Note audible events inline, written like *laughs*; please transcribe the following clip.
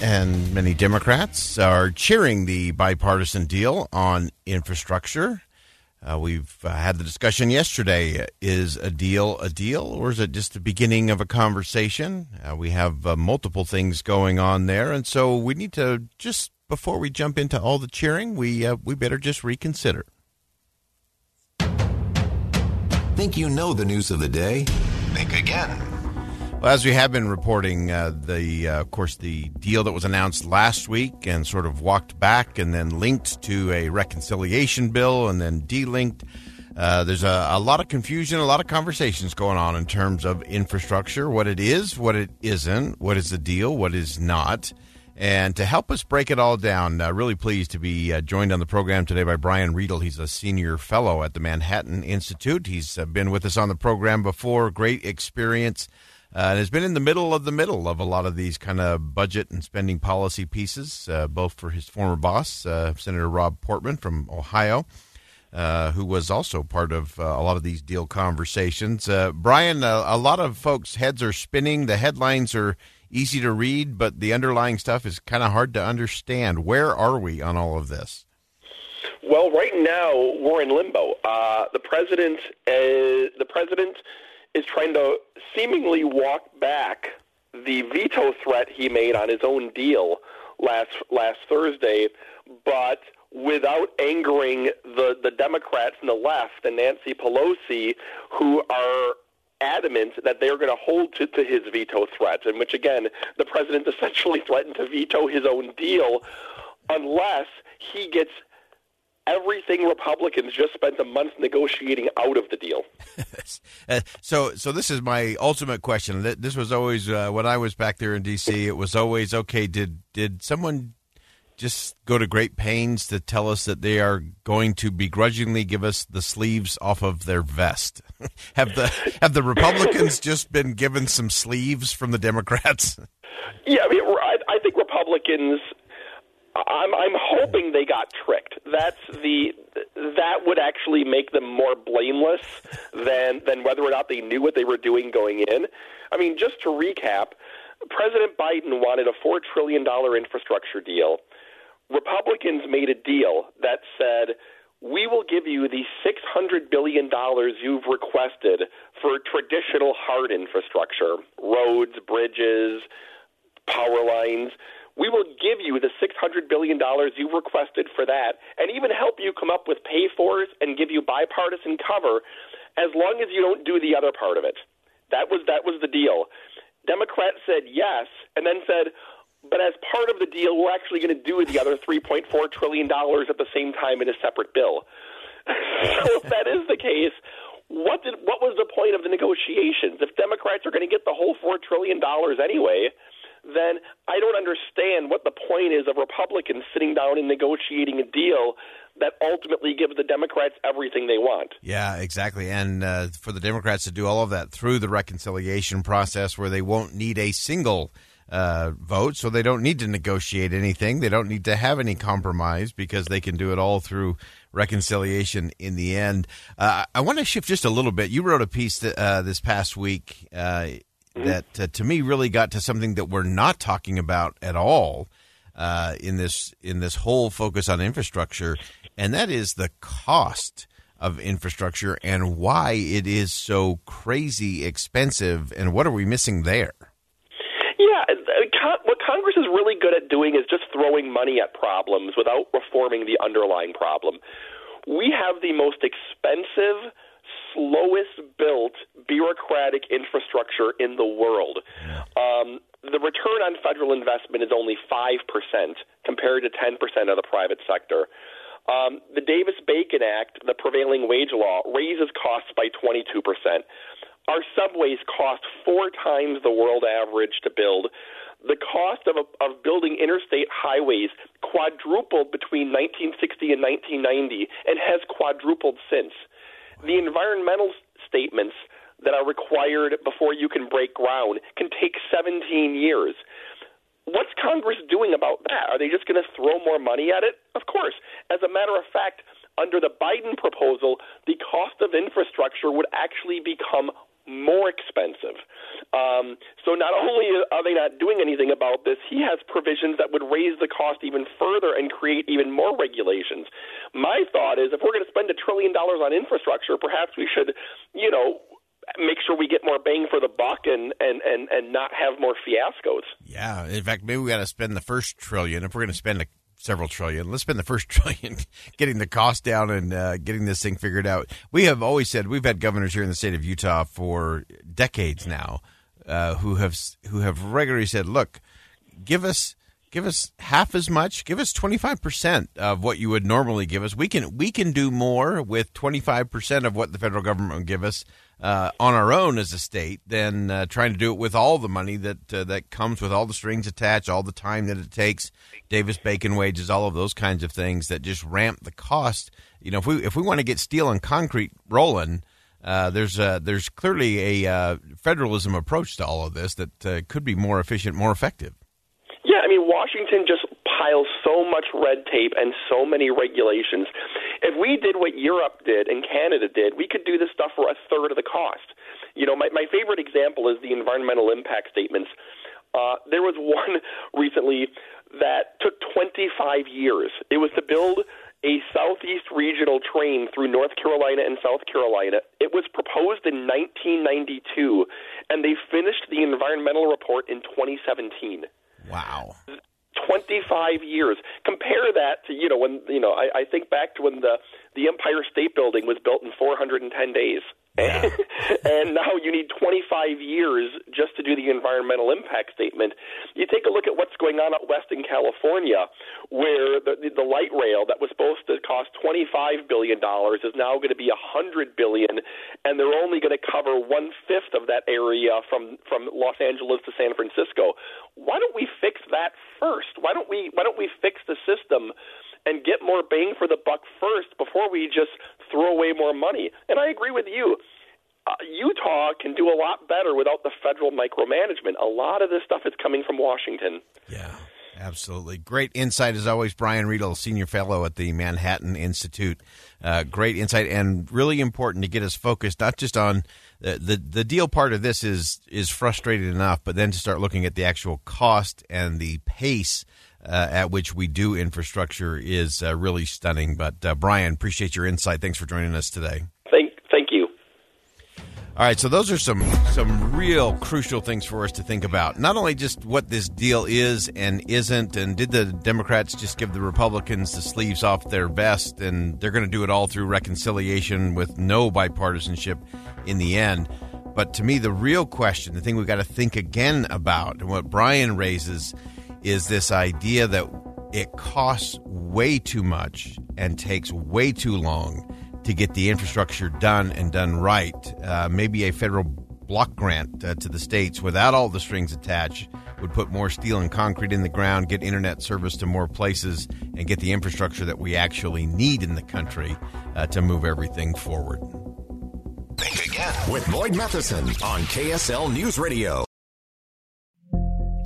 And many Democrats are cheering the bipartisan deal on infrastructure. Uh, we've uh, had the discussion yesterday. Is a deal a deal, or is it just the beginning of a conversation? Uh, we have uh, multiple things going on there, and so we need to just before we jump into all the cheering, we uh, we better just reconsider. Think you know the news of the day? Think again. Well, as we have been reporting, uh, the uh, of course the deal that was announced last week and sort of walked back and then linked to a reconciliation bill and then delinked. Uh, there's a, a, lot of confusion, a lot of conversations going on in terms of infrastructure, what it is, what it isn't, what is the deal, what is not. And to help us break it all down, uh, really pleased to be uh, joined on the program today by Brian Riedl. He's a senior fellow at the Manhattan Institute. He's uh, been with us on the program before, great experience and has been in the middle of the middle of a lot of these kind of budget and spending policy pieces, uh, both for his former boss, uh, Senator Rob Portman from Ohio, uh, who was also part of uh, a lot of these deal conversations. Uh, Brian, a lot of folks' heads are spinning. The headlines are easy to read, but the underlying stuff is kind of hard to understand. Where are we on all of this? Well, right now we're in limbo. the president, the president is trying to seemingly walk back the veto threat he made on his own deal last last Thursday, but without angering the the Democrats and the left and Nancy Pelosi, who are adamant that they're going to hold to, to his veto threat, in which again the president *laughs* essentially threatened to veto his own deal unless he gets everything Republicans just spent a month negotiating out of the deal. *laughs* uh, so, so this is my ultimate question. This was always uh, when I was back there in D.C. It was always okay. Did did someone just go to great pains to tell us that they are going to begrudgingly give us the sleeves off of their vest? *laughs* have the have the Republicans *laughs* just been given some sleeves from the Democrats? Yeah, I mean, I, I think Republicans I'm I'm hoping they got tricked. That's the that would actually make them more blameless than than whether or not they knew what they were doing going in. I mean, just to recap, President Biden wanted a four trillion dollar infrastructure deal. Republicans made a deal that said we will give you the $600 billion you've requested for traditional hard infrastructure, roads, bridges, power lines we will give you the $600 billion you requested for that and even help you come up with pay fors and give you bipartisan cover as long as you don't do the other part of it. That was, that was the deal. Democrats said yes and then said, but as part of the deal, we're actually going to do the other $3.4 trillion at the same time in a separate bill. *laughs* so if that is the case, what did what was the point of the negotiations? If Democrats are going to get the whole four trillion dollars anyway, then I don't understand what the point is of Republicans sitting down and negotiating a deal that ultimately gives the Democrats everything they want. Yeah, exactly. And uh, for the Democrats to do all of that through the reconciliation process where they won't need a single uh, vote, so they don't need to negotiate anything. They don't need to have any compromise because they can do it all through reconciliation in the end. Uh, I want to shift just a little bit. You wrote a piece uh, this past week uh, that, uh, to me, really got to something that we're not talking about at all uh, in this in this whole focus on infrastructure, and that is the cost of infrastructure and why it is so crazy expensive, and what are we missing there? Yeah, what Congress is really good at doing is just throwing money at problems without reforming the underlying problem. We have the most expensive, slowest built bureaucratic infrastructure in the world. Um, the return on federal investment is only 5% compared to 10% of the private sector. Um, the Davis Bacon Act, the prevailing wage law, raises costs by 22%. Our subways cost four times the world average to build. The cost of, of building interstate highways quadrupled between 1960 and 1990 and has quadrupled since. The environmental statements that are required before you can break ground can take 17 years. What's Congress doing about that? Are they just going to throw more money at it? Of course. As a matter of fact, under the Biden proposal, the cost of infrastructure would actually become more expensive. Um, so not only are they not doing anything about this, he has provisions that would raise the cost even further and create even more regulations. My thought is if we're going to spend a trillion dollars on infrastructure, perhaps we should, you know, make sure we get more bang for the buck and and and and not have more fiascos. Yeah, in fact, maybe we got to spend the first trillion if we're going to spend a several trillion. Let's spend the first *laughs* trillion getting the cost down and uh, getting this thing figured out. We have always said we've had governors here in the state of Utah for decades now uh, who have who have regularly said, "Look, give us." Give us half as much. Give us twenty five percent of what you would normally give us. We can we can do more with twenty five percent of what the federal government would give us uh, on our own as a state than uh, trying to do it with all the money that uh, that comes with all the strings attached, all the time that it takes, Davis Bacon wages, all of those kinds of things that just ramp the cost. You know, if we if we want to get steel and concrete rolling, uh, there's there's clearly a uh, federalism approach to all of this that uh, could be more efficient, more effective. Yeah, I mean Washington just piles so much red tape and so many regulations. If we did what Europe did and Canada did, we could do this stuff for a third of the cost. You know, my, my favorite example is the environmental impact statements. Uh, there was one *laughs* recently that took 25 years. It was to build a southeast regional train through North Carolina and South Carolina. It was proposed in 1992, and they finished the environmental report in 2017. Wow. 25 years. Compare that to, you know, when, you know, I, I think back to when the, the Empire State Building was built in 410 days. Yeah. *laughs* and now you need 25 years just to do the environmental impact statement. You take a look at what's going on out west in California, where the, the light rail that was supposed to cost 25 billion dollars is now going to be 100 billion, and they're only going to cover one fifth of that area from from Los Angeles to San Francisco. Why don't we fix that first? Why don't we Why don't we fix the system? and get more bang for the buck first before we just throw away more money. And I agree with you. Uh, Utah can do a lot better without the federal micromanagement. A lot of this stuff is coming from Washington. Yeah. Absolutely. Great insight as always, Brian Riedl, Senior Fellow at the Manhattan Institute. Uh, great insight and really important to get us focused, not just on the, the, the deal part of this is, is frustrating enough, but then to start looking at the actual cost and the pace uh, at which we do infrastructure is uh, really stunning. But uh, Brian, appreciate your insight. Thanks for joining us today. Thank, thank you. All right, so those are some some real crucial things for us to think about. Not only just what this deal is and isn't, and did the Democrats just give the Republicans the sleeves off their vest, and they're going to do it all through reconciliation with no bipartisanship in the end. But to me, the real question, the thing we've got to think again about, and what Brian raises is this idea that it costs way too much and takes way too long to get the infrastructure done and done right. Uh, maybe a federal block grant uh, to the states without all the strings attached would put more steel and concrete in the ground, get internet service to more places, and get the infrastructure that we actually need in the country uh, to move everything forward. Think again with Boyd Matheson on KSL News Radio.